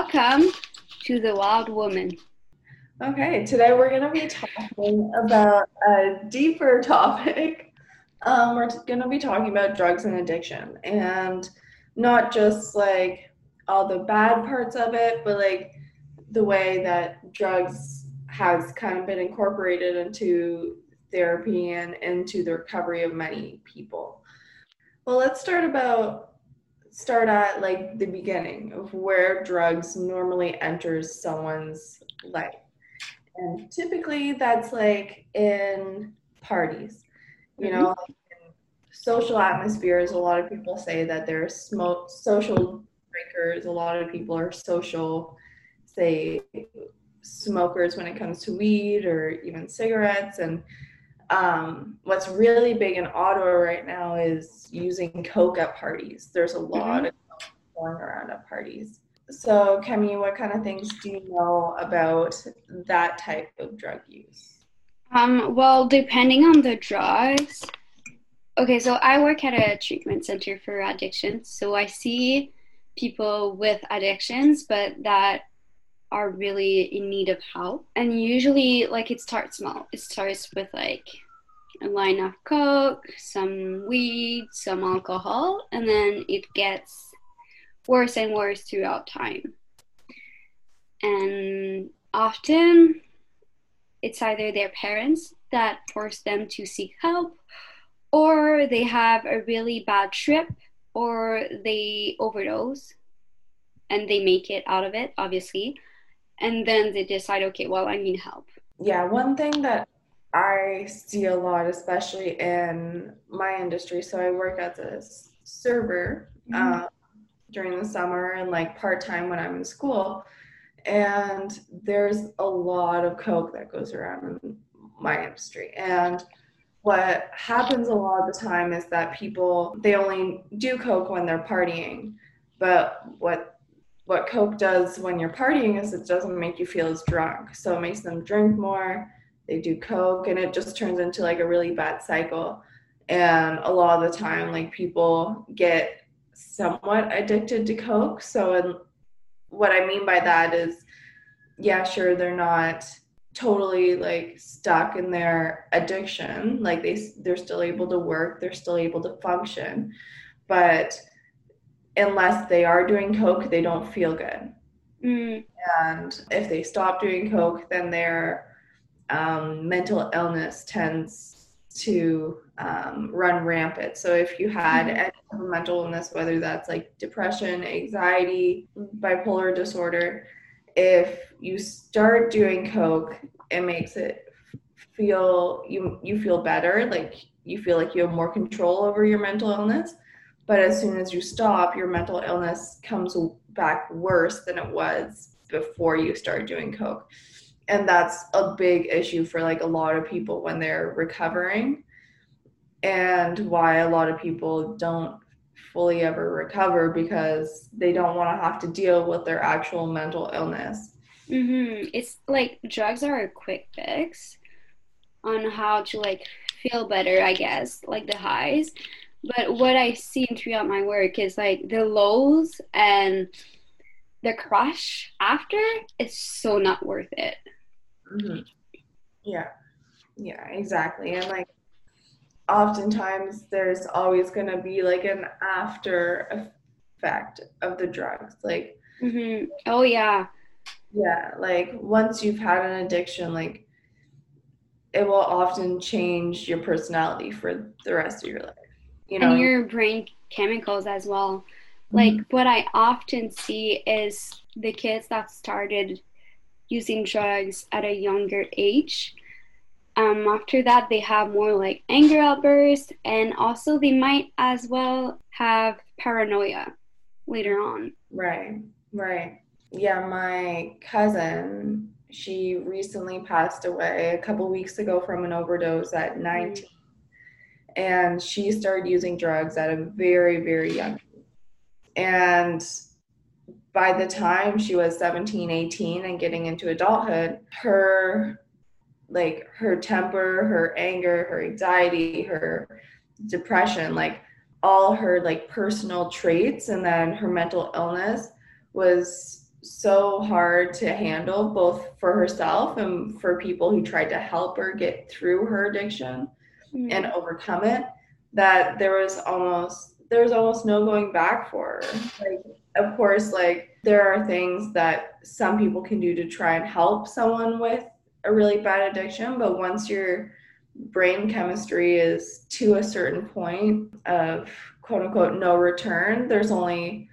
Welcome to the Wild Woman. Okay, today we're going to be talking about a deeper topic. Um, we're going to be talking about drugs and addiction and not just like all the bad parts of it, but like the way that drugs has kind of been incorporated into therapy and into the recovery of many people. Well, let's start about start at like the beginning of where drugs normally enters someone's life. And typically that's like in parties. You mm-hmm. know, social atmospheres, a lot of people say that they're smoke social drinkers, a lot of people are social, say smokers when it comes to weed or even cigarettes and um, what's really big in Ottawa right now is using coke at parties. There's a lot mm-hmm. of going around at parties. So, Kemi, what kind of things do you know about that type of drug use? Um, well, depending on the drugs. Okay, so I work at a treatment center for addictions. So I see people with addictions, but that are really in need of help. And usually, like, it starts small. It starts with like a line of coke, some weed, some alcohol, and then it gets worse and worse throughout time. And often, it's either their parents that force them to seek help, or they have a really bad trip, or they overdose and they make it out of it, obviously and then they decide okay well i need help yeah one thing that i see a lot especially in my industry so i work as a server mm-hmm. uh, during the summer and like part-time when i'm in school and there's a lot of coke that goes around in my industry and what happens a lot of the time is that people they only do coke when they're partying but what what Coke does when you're partying is it doesn't make you feel as drunk. So it makes them drink more. They do Coke and it just turns into like a really bad cycle. And a lot of the time, like people get somewhat addicted to Coke. So, and what I mean by that is, yeah, sure, they're not totally like stuck in their addiction. Like they, they're still able to work, they're still able to function. But unless they are doing coke they don't feel good mm. and if they stop doing coke then their um, mental illness tends to um, run rampant so if you had mm-hmm. any mental illness whether that's like depression anxiety bipolar disorder if you start doing coke it makes it feel you you feel better like you feel like you have more control over your mental illness but as soon as you stop, your mental illness comes back worse than it was before you start doing Coke. And that's a big issue for like a lot of people when they're recovering, and why a lot of people don't fully ever recover because they don't want to have to deal with their actual mental illness. Mm-hmm. It's like drugs are a quick fix on how to like feel better, I guess, like the highs. But what I've seen throughout my work is like the lows and the crush after is so not worth it. Mm-hmm. Yeah, yeah, exactly. And like, oftentimes there's always going to be like an after effect of the drugs. Like, mm-hmm. oh, yeah. Yeah, like once you've had an addiction, like, it will often change your personality for the rest of your life you know and your brain chemicals as well mm-hmm. like what i often see is the kids that started using drugs at a younger age. Um, after that they have more like anger outbursts and also they might as well have paranoia later on. Right right. Yeah my cousin she recently passed away a couple weeks ago from an overdose at 19 and she started using drugs at a very very young age. And by the time she was 17 18 and getting into adulthood her like her temper her anger her anxiety her depression like all her like personal traits and then her mental illness was so hard to handle both for herself and for people who tried to help her get through her addiction mm-hmm. and overcome it that there was almost there was almost no going back for her like of course like there are things that some people can do to try and help someone with a really bad addiction but once your brain chemistry is to a certain point of quote unquote no return there's only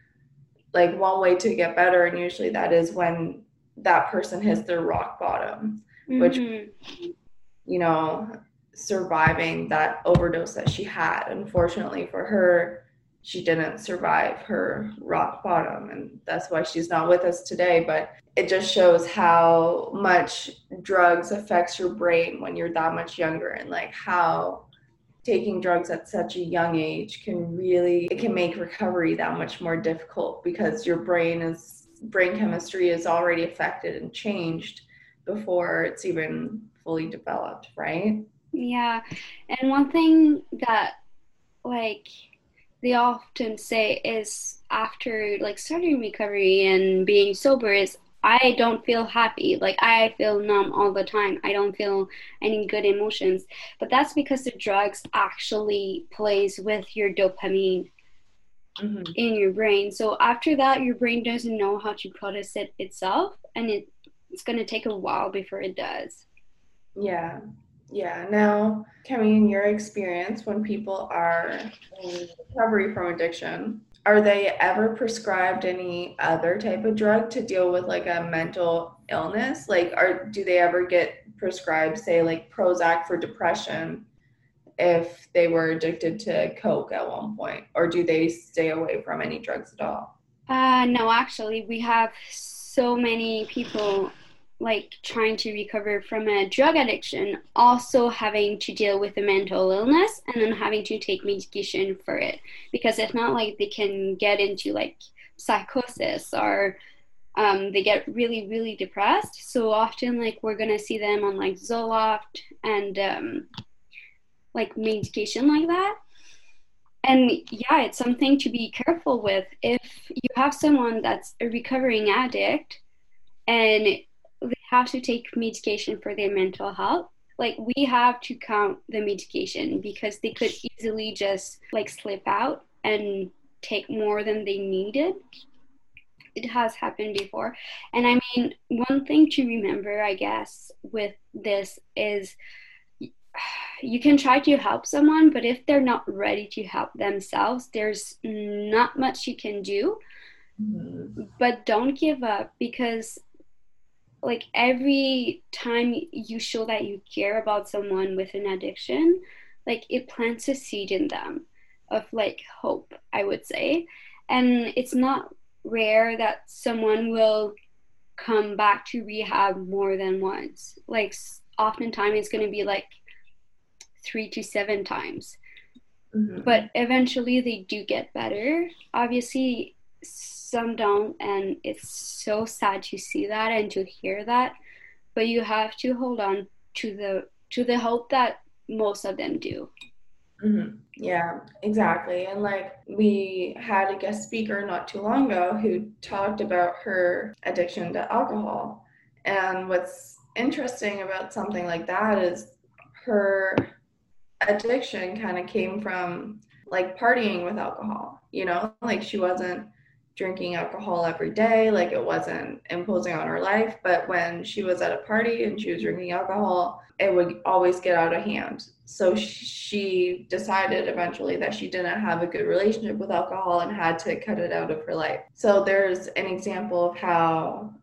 like one way to get better and usually that is when that person hits their rock bottom mm-hmm. which you know surviving that overdose that she had unfortunately for her she didn't survive her rock bottom and that's why she's not with us today. But it just shows how much drugs affects your brain when you're that much younger and like how taking drugs at such a young age can really it can make recovery that much more difficult because your brain is brain chemistry is already affected and changed before it's even fully developed right? Yeah. And one thing that like they often say is after like starting recovery and being sober is I don't feel happy. Like I feel numb all the time. I don't feel any good emotions. But that's because the drugs actually plays with your dopamine mm-hmm. in your brain. So after that, your brain doesn't know how to process it itself, and it it's gonna take a while before it does. Yeah. Yeah. Now, Kemi, in your experience, when people are in recovery from addiction, are they ever prescribed any other type of drug to deal with like a mental illness like are do they ever get prescribed say like prozac for depression if they were addicted to coke at one point or do they stay away from any drugs at all uh no actually we have so many people like trying to recover from a drug addiction, also having to deal with a mental illness and then having to take medication for it. Because if not, like they can get into like psychosis or um, they get really, really depressed. So often, like we're gonna see them on like Zoloft and um, like medication like that. And yeah, it's something to be careful with. If you have someone that's a recovering addict and have to take medication for their mental health. Like we have to count the medication because they could easily just like slip out and take more than they needed. It has happened before. And i mean one thing to remember i guess with this is you can try to help someone but if they're not ready to help themselves there's not much you can do. Mm-hmm. but don't give up because like every time you show that you care about someone with an addiction like it plants a seed in them of like hope i would say. And it's not rare that someone will come back to rehab more than once. Like oftentimes it's going to be like three to seven times. Mm-hmm. but eventually they do get better. Obviously some don't and it's so sad to see that and to hear that. But you have to hold on to the to the hope that most of them do. Mm-hmm. yeah exactly. And like we had a guest speaker not too long ago who talked about her addiction to alcohol. And what's interesting about something like that is her addiction kind of came from like partying with alcohol you know? Like she wasn't drinking alcohol every day, like it wasn't imposing on her life. But when she was at a party and she was drinking alcohol, it would always get out of hand. So she decided eventually that she didn't have a good relationship with alcohol and had to cut it out of her life. So there's an example of how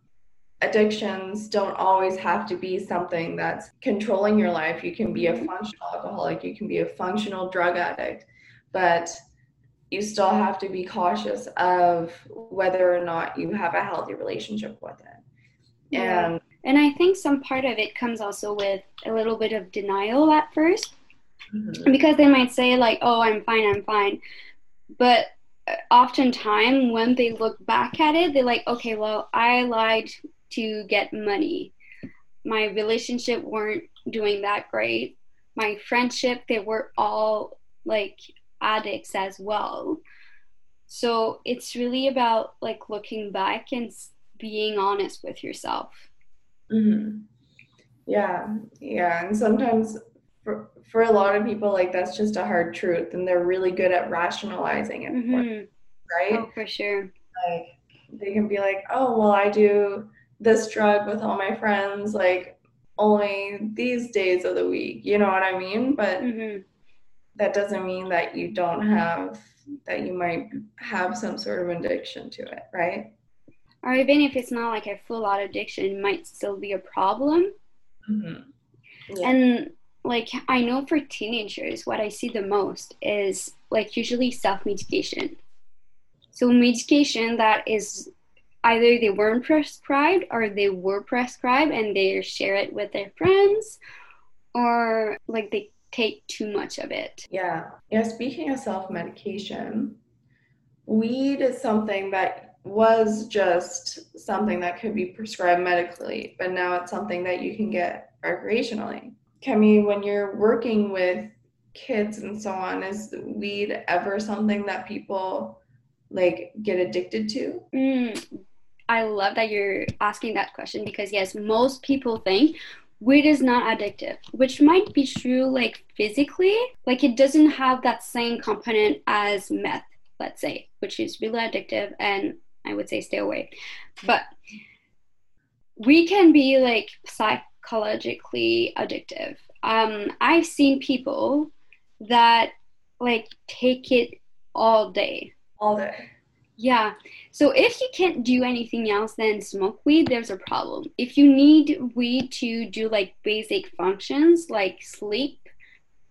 addictions don't always have to be something that's controlling your life. You can be a mm-hmm. functional alcoholic, you can be a functional drug addict, but you still have to be cautious of whether or not you have a healthy relationship with it. Yeah. And and I think some part of it comes also with a little bit of denial at 1st mm-hmm. because they might say like, "Oh, I'm fine, I'm fine," but uh, oftentimes when they look back at it, they're like, "Okay, well, I lied to get money. My relationship weren't doing that great. My friendship, they were all like addicts as well. So it's really about like looking back and being honest with yourself. Mm-hmm. Yeah, yeah, and sometimes for for a lot of people, like that's just a hard truth, and they're really good at rationalizing it, mm-hmm. right? Oh, for sure. Like they can be like, oh, well, I do this drug with all my friends, like only these days of the week. You know what I mean? But mm-hmm. That doesn't mean that you don't have that you might have some sort of addiction to it, right? Or even if it's not like a full out addiction, it might still be a problem. Mm-hmm. Yeah. And like I know for teenagers, what I see the most is like usually self medication. So medication that is either they weren't prescribed or they were prescribed and they share it with their friends or like they take too much of it. Yeah. Yeah. Speaking of self medication, weed is something that was just something that could be prescribed medically, but now it's something that you can get recreationally. Kemi, when you're working with kids and so on, is weed ever something that people like get addicted to? Mm, I love that you're asking that question because yes, most people think weed is not addictive, which might be true like physically, like it doesn't have that same component as meth, let's say, which is really addictive and I would say stay away. But we can be like psychologically addictive. Um, I've seen people that like take it all day. All day. Yeah. So if you can't do anything else than smoke weed, there's a problem. If you need weed to do like basic functions like sleep,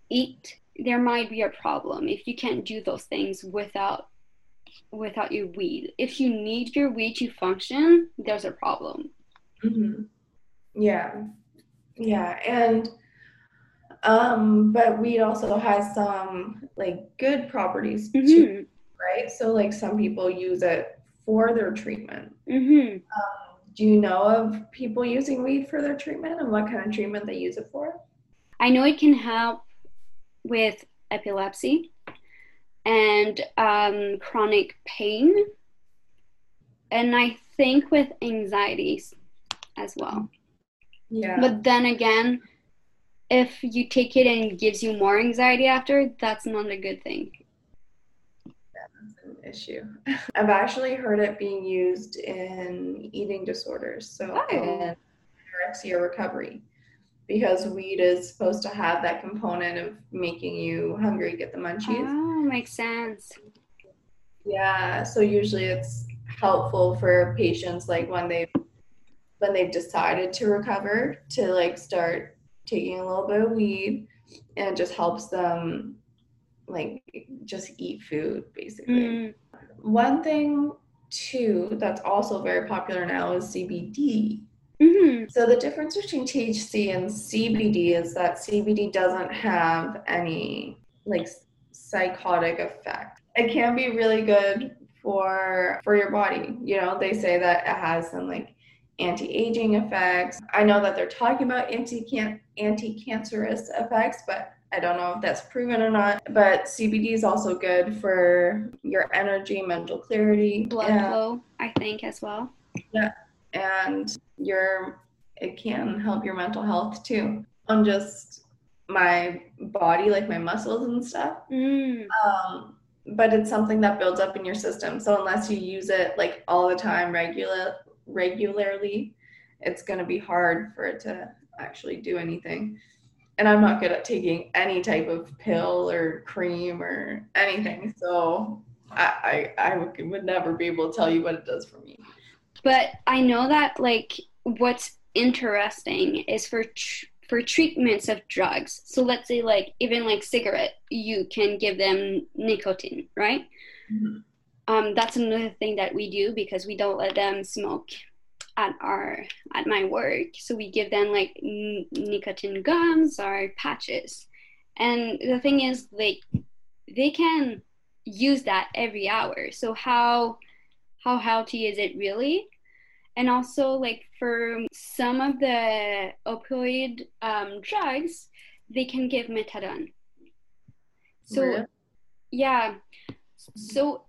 eat, there might be a problem if you can't do those things without without your weed. If you need your weed to function, there's a problem. Mm-hmm. Yeah. Yeah, and um but weed also has some like good properties mm-hmm. too right? So, like, some people use it for their treatment. Mm-hmm. Um, do you know of people using weed for their treatment and what kind of treatment they use it for? I know it can help with epilepsy and um, chronic pain, and I think with anxieties as well. Yeah. But then again, if you take it and it gives you more anxiety after, that's not a good thing issue. I've actually heard it being used in eating disorders, so oh. in anorexia recovery, because weed is supposed to have that component of making you hungry, get the munchies. Oh, makes sense. Yeah, so usually it's helpful for patients like when they when they've decided to recover to like start taking a little bit of weed and it just helps them like just eat food basically. Mm. One thing too that's also very popular now is CBD. Mm-hmm. So the difference between THC and CBD is that CBD doesn't have any like psychotic effect. It can be really good for for your body. You know, they say that it has some like anti-aging effects. I know that they're talking about anti anti-cancerous effects, but I don't know if that's proven or not, but CBD is also good for your energy, mental clarity, blood and, flow, I think as well. Yeah, and your it can help your mental health too. On just my body, like my muscles and stuff. Mm. Um, but it's something that builds up in your system. So unless you use it like all the time, regular regularly, it's gonna be hard for it to actually do anything and I'm not good at taking any type of pill or cream or anything. So I, I, I would never be able to tell you what it does for me. But I know that like what's interesting is for tr- for treatments of drugs. So let's say like even like cigarette, you can give them nicotine, right? Mm-hmm. Um, that's another thing that we do because we don't let them smoke at our at my work. So we give them like n- nicotine gums or patches. And the thing is like they can use that every hour. So how how healthy is it really? And also like for some of the opioid um, drugs they can give methadone. So really? yeah. So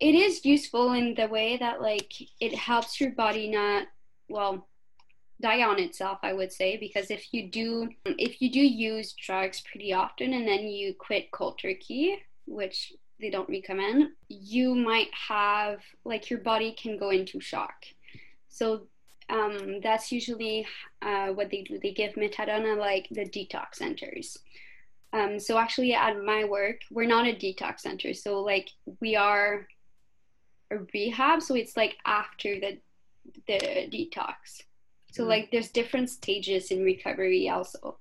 it is useful in the way that like it helps your body not well die on itself i would say because if you do if you do use drugs pretty often and then you quit cold turkey which they don't recommend you might have like your body can go into shock. So um, that's usually uh, what they do. They give methadone like the detox centers. Um, so actually at my work we're not a detox center. So like we are rehab so it's like after the the detox so mm. like there's different stages in recovery also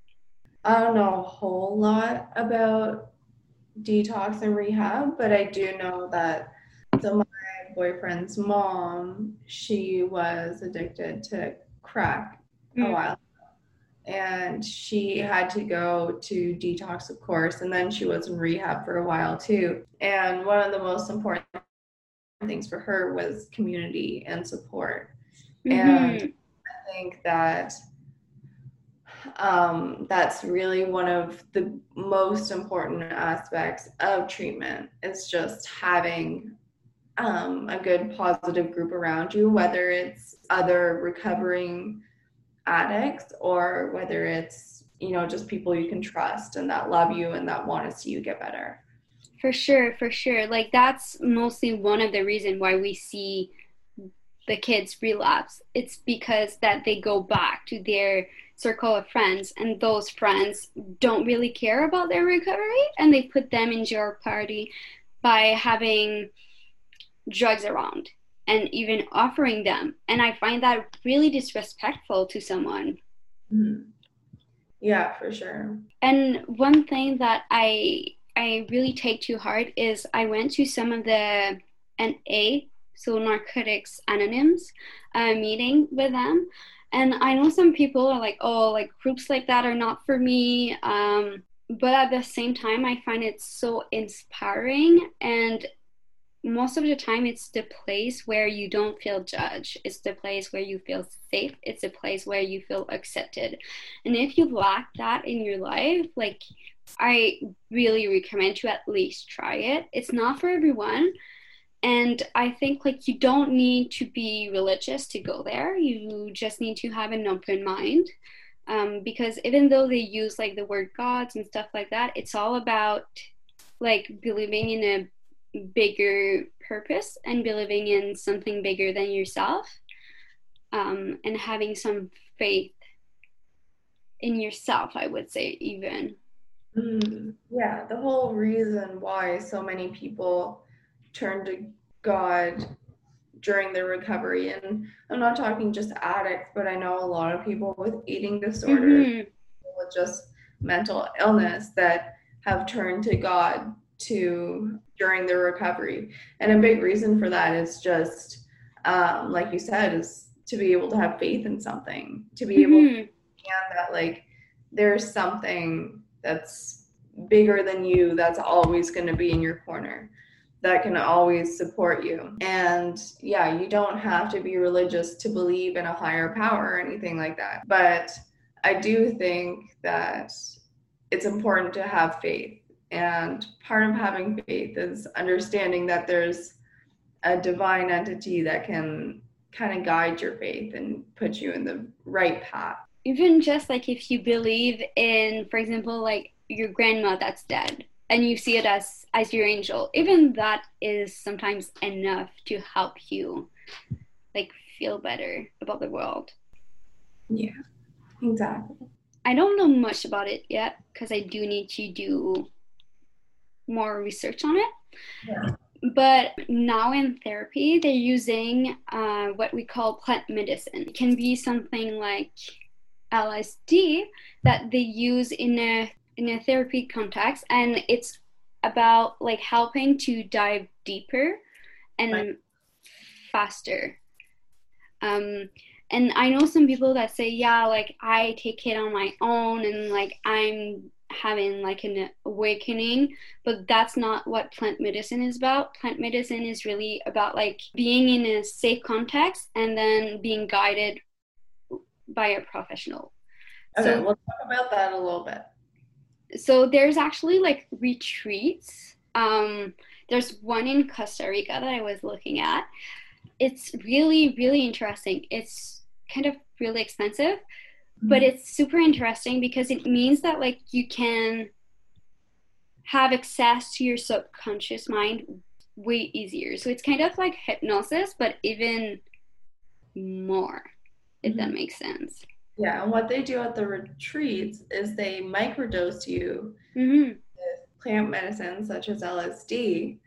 i don't know a whole lot about detox and rehab but i do know that so my boyfriend's mom she was addicted to crack mm. a while ago and she had to go to detox of course and then she was in rehab for a while too and one of the most important things for her was community and support. Mm-hmm. And I think that um, that's really one of the most important aspects of treatment. It's just having um, a good positive group around you, whether it's other recovering addicts or whether it's you know just people you can trust and that love you and that want to see you get better. For sure, for sure. Like that's mostly one of the reason why we see the kids relapse. It's because that they go back to their circle of friends and those friends don't really care about their recovery and they put them in your party by having drugs around and even offering them. And I find that really disrespectful to someone. Mm-hmm. Yeah, for sure. And one thing that I I really take to heart is I went to some of the NA, so Narcotics Anonymous, uh, meeting with them. And I know some people are like, oh, like groups like that are not for me. Um, but at the same time, I find it so inspiring. And most of the time, it's the place where you don't feel judged. It's the place where you feel safe. It's a place where you feel accepted. And if you lack that in your life, like I really recommend to at least try it. It's not for everyone. And I think like you don't need to be religious to go there. You just need to have an open mind. Um, because even though they use like the word gods and stuff like that, it's all about like believing in a bigger purpose and believing in something bigger than yourself um, and having some faith in yourself, I would say, even. Mm, yeah, the whole reason why so many people turn to God during their recovery, and I'm not talking just addicts, but I know a lot of people with eating disorders, mm-hmm. with just mental illness that have turned to God to during their recovery. And a big reason for that is just, um, like you said, is to be able to have faith in something, to be able mm-hmm. to understand that like there's something that's bigger than you that's always going to be in your corner that can always support you. And yeah, you don't have to be religious to believe in a higher power or anything like that. But I do think that it's important to have faith. And part of having faith is understanding that there's a divine entity that can kind of guide your faith and put you in the right path. Even just like if you believe in, for example, like your grandma that's dead and you see it as as your angel even that is sometimes enough to help you like feel better about the world. Yeah exactly. I don't know much about it yet because i do need to do more research on it. Yeah. but now in therapy they're using uh, what we call plant medicine. It can be something like lsd that they use in a in a therapy context and it's about like helping to dive deeper and right. faster um and i know some people that say yeah like i take it on my own and like i'm having like an awakening but that's not what plant medicine is about plant medicine is really about like being in a safe context and then being guided by a professional okay so, we'll talk about that a little bit so there's actually like retreats Um, there's one in Costa Rica that I was looking at. It's really, really interesting. It's kind of really expensive, mm-hmm. but it's super interesting because it means that like you can have access to your subconscious mind way easier. So it's kind of like hypnosis, but even more, if that makes sense. Yeah, and what they do at the retreats is they microdose you mm-hmm. with plant medicines such as LSD.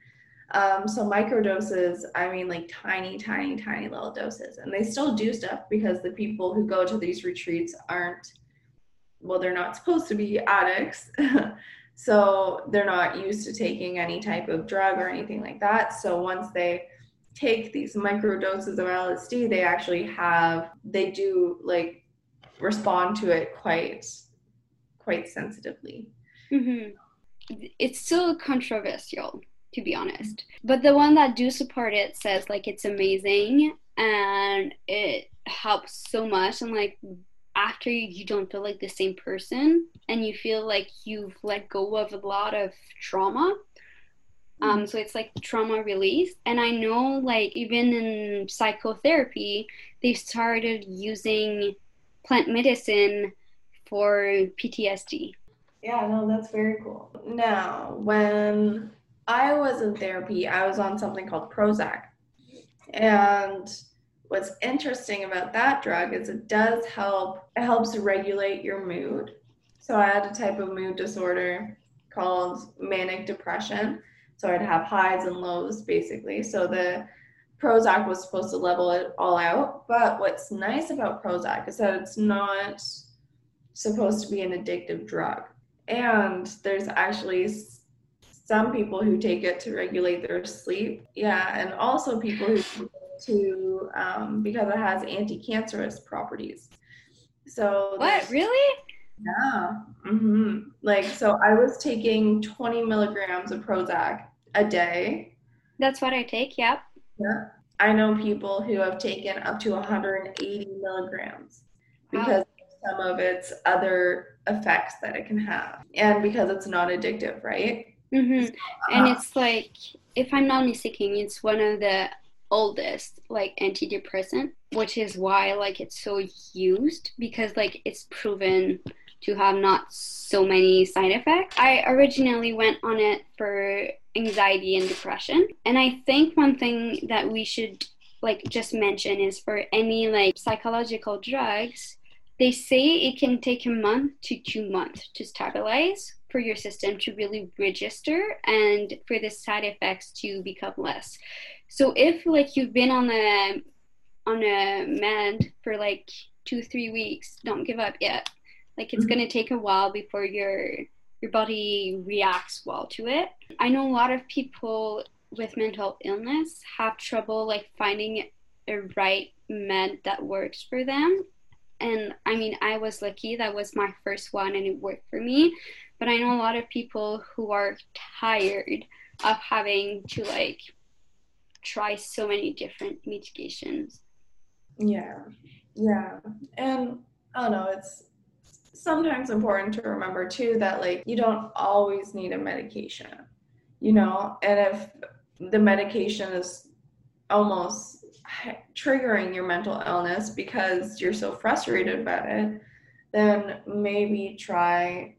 Um, so microdoses, I mean like tiny, tiny, tiny little doses, and they still do stuff because the people who go to these retreats aren't, well, they're not supposed to be addicts. so they're not used to taking any type of drug or anything like that. So once they take these micro doses of LSD, they actually have, they do like respond to it quite quite sensitively. Mm-hmm. It's still controversial, to be honest. But the one that do support it says like it's amazing and it helps so much and like after you don't feel like the same person and you feel like you've let go of a lot of trauma um, mm-hmm. so it's like trauma release and i know like even in psychotherapy they started using plant medicine for PTSD. Yeah, no, that's very cool. Now, when I was in therapy, I was on something called Prozac. And what's interesting about that drug is it does help, it helps regulate your mood. So I had a type of mood disorder called manic depression. So I'd have highs and lows basically. So the Prozac was supposed to level it all out. But what's nice about Prozac is that it's not supposed to be an addictive drug. And there's actually some people who take it to regulate their sleep. Yeah, and also people who to um, because it has anti-cancerous properties. So what really? Yeah. Mm-hmm. Like so, I was taking 20 milligrams of Prozac a day. That's what I take. Yep. Yeah. I know people who have taken up to 180 milligrams because wow. some of its other effects that it can have and because it's not addictive, right? Mm-hmm. So, uh, and it's like, if I'm not mistaken, it's one of the oldest like antidepressant, which is why like it's so used because like it's proven to have not so many side effects. I originally went on it for anxiety and depression. And I think one thing that we should like just mention is for any like psychological drugs, they say it can take a month to two months to stabilize for your system to really register and for the side effects to become less. So if like you've been on a on a med for like two three weeks, don't give up yet. Like it's mm-hmm. gonna take a while before your your body reacts well to it. I know a lot of people with mental illness have trouble like finding a right med that works for them. And I mean, I was lucky that was my first one and it worked for me. But I know a lot of people who are tired of having to like try so many different medications. Yeah. Yeah. And I don't know, it's sometimes important to remember too that like you don't always need a medication you know? And if the medication is almost triggering your mental illness because you're so frustrated about it then maybe try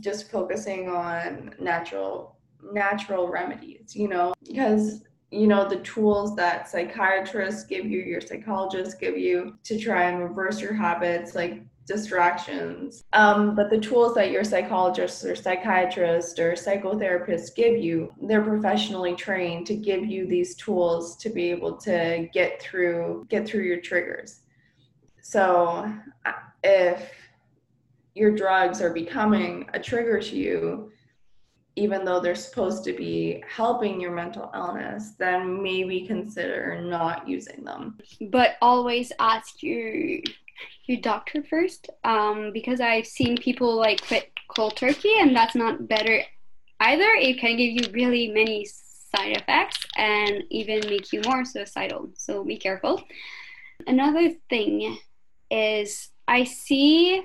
just focusing on natural natural remedies you know? Because you know the tools that psychiatrists give you your psychologists give you to try and reverse your habits like distractions. Um, but the tools that your psychologist or psychiatrist or psychotherapist give you, they're professionally trained to give you these tools to be able to get through get through your triggers. So if your drugs are becoming a trigger to you, even though they're supposed to be helping your mental illness, then maybe consider not using them. But always ask your your doctor first um, because I've seen people like quit cold turkey and that's not better either. It can give you really many side effects and even make you more suicidal. So be careful. Another thing is I see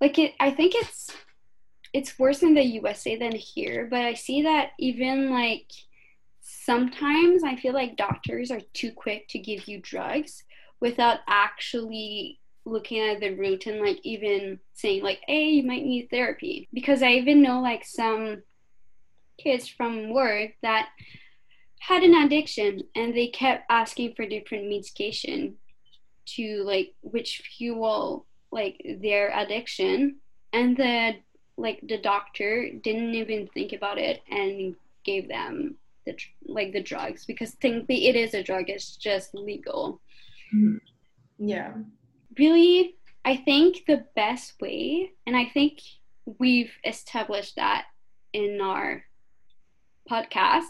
like it I think it's it's worse in the USA than here, but I see that even like sometimes I feel like doctors are too quick to give you drugs without actually looking at the root and like even saying like hey you might need therapy because i even know like some kids from work that had an addiction and they kept asking for different medication to like which fuel like their addiction and the like the doctor didn't even think about it and gave them the like the drugs because technically it is a drug it's just legal. Yeah. Really i think the best way and i think we've established that in our podcast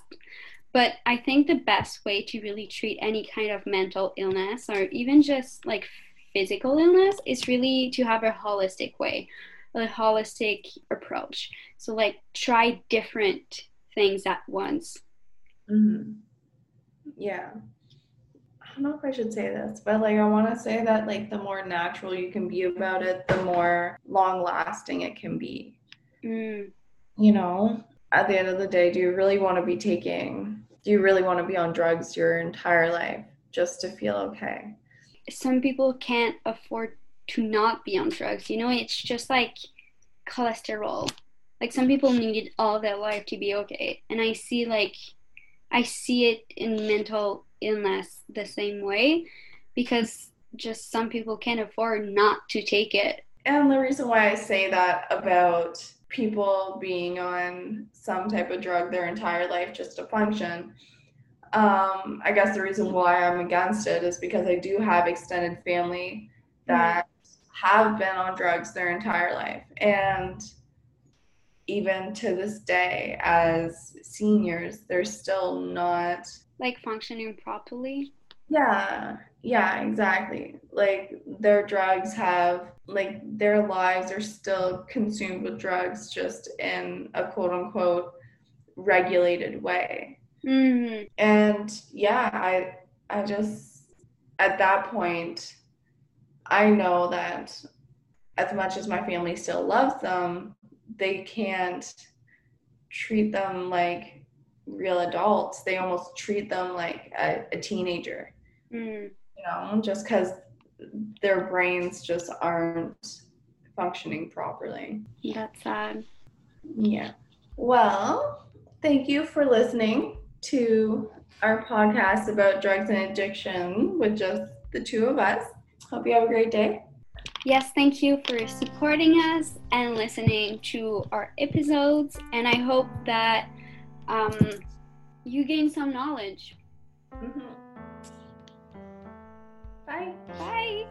but i think the best way to really treat any kind of mental illness or even just like physical illness is really to have a holistic way a holistic approach. So like try different things at once. Mm-hmm. yeah I don't know if I should say this, but like I want to say that like the more natural you can be about it, the more long lasting it can be. Mm. You know, at the end of the day, do you really want to be taking, do you really want to be on drugs your entire life just to feel okay? Some people can't afford to not be on drugs. You know, it's just like cholesterol. Like some people need it all their life to be okay. And I see like, I see it in mental illness the same way because just some people can't afford not to take it. And the reason why I say that about people being on some type of drug their entire life just to function, um, I guess the reason why I'm against it is because I do have extended family that have been on drugs their entire life. And even to this day, as seniors, they're still not like functioning properly. Yeah, yeah, exactly. Like their drugs have, like their lives are still consumed with drugs just in a quote unquote regulated way. Mm-hmm. And yeah, I, I just, at that point, I know that as much as my family still loves them, they can't treat them like real adults, they almost treat them like a, a teenager. Mm. You know, just because their brains just aren't functioning properly. That's sad. Yeah. Well, thank you for listening to our podcast about drugs and addiction with just the two of us. Hope you have a great day. Yes, thank you for supporting us and listening to our episodes. And I hope that um, you gain some knowledge. Mm-hmm. Bye. Bye.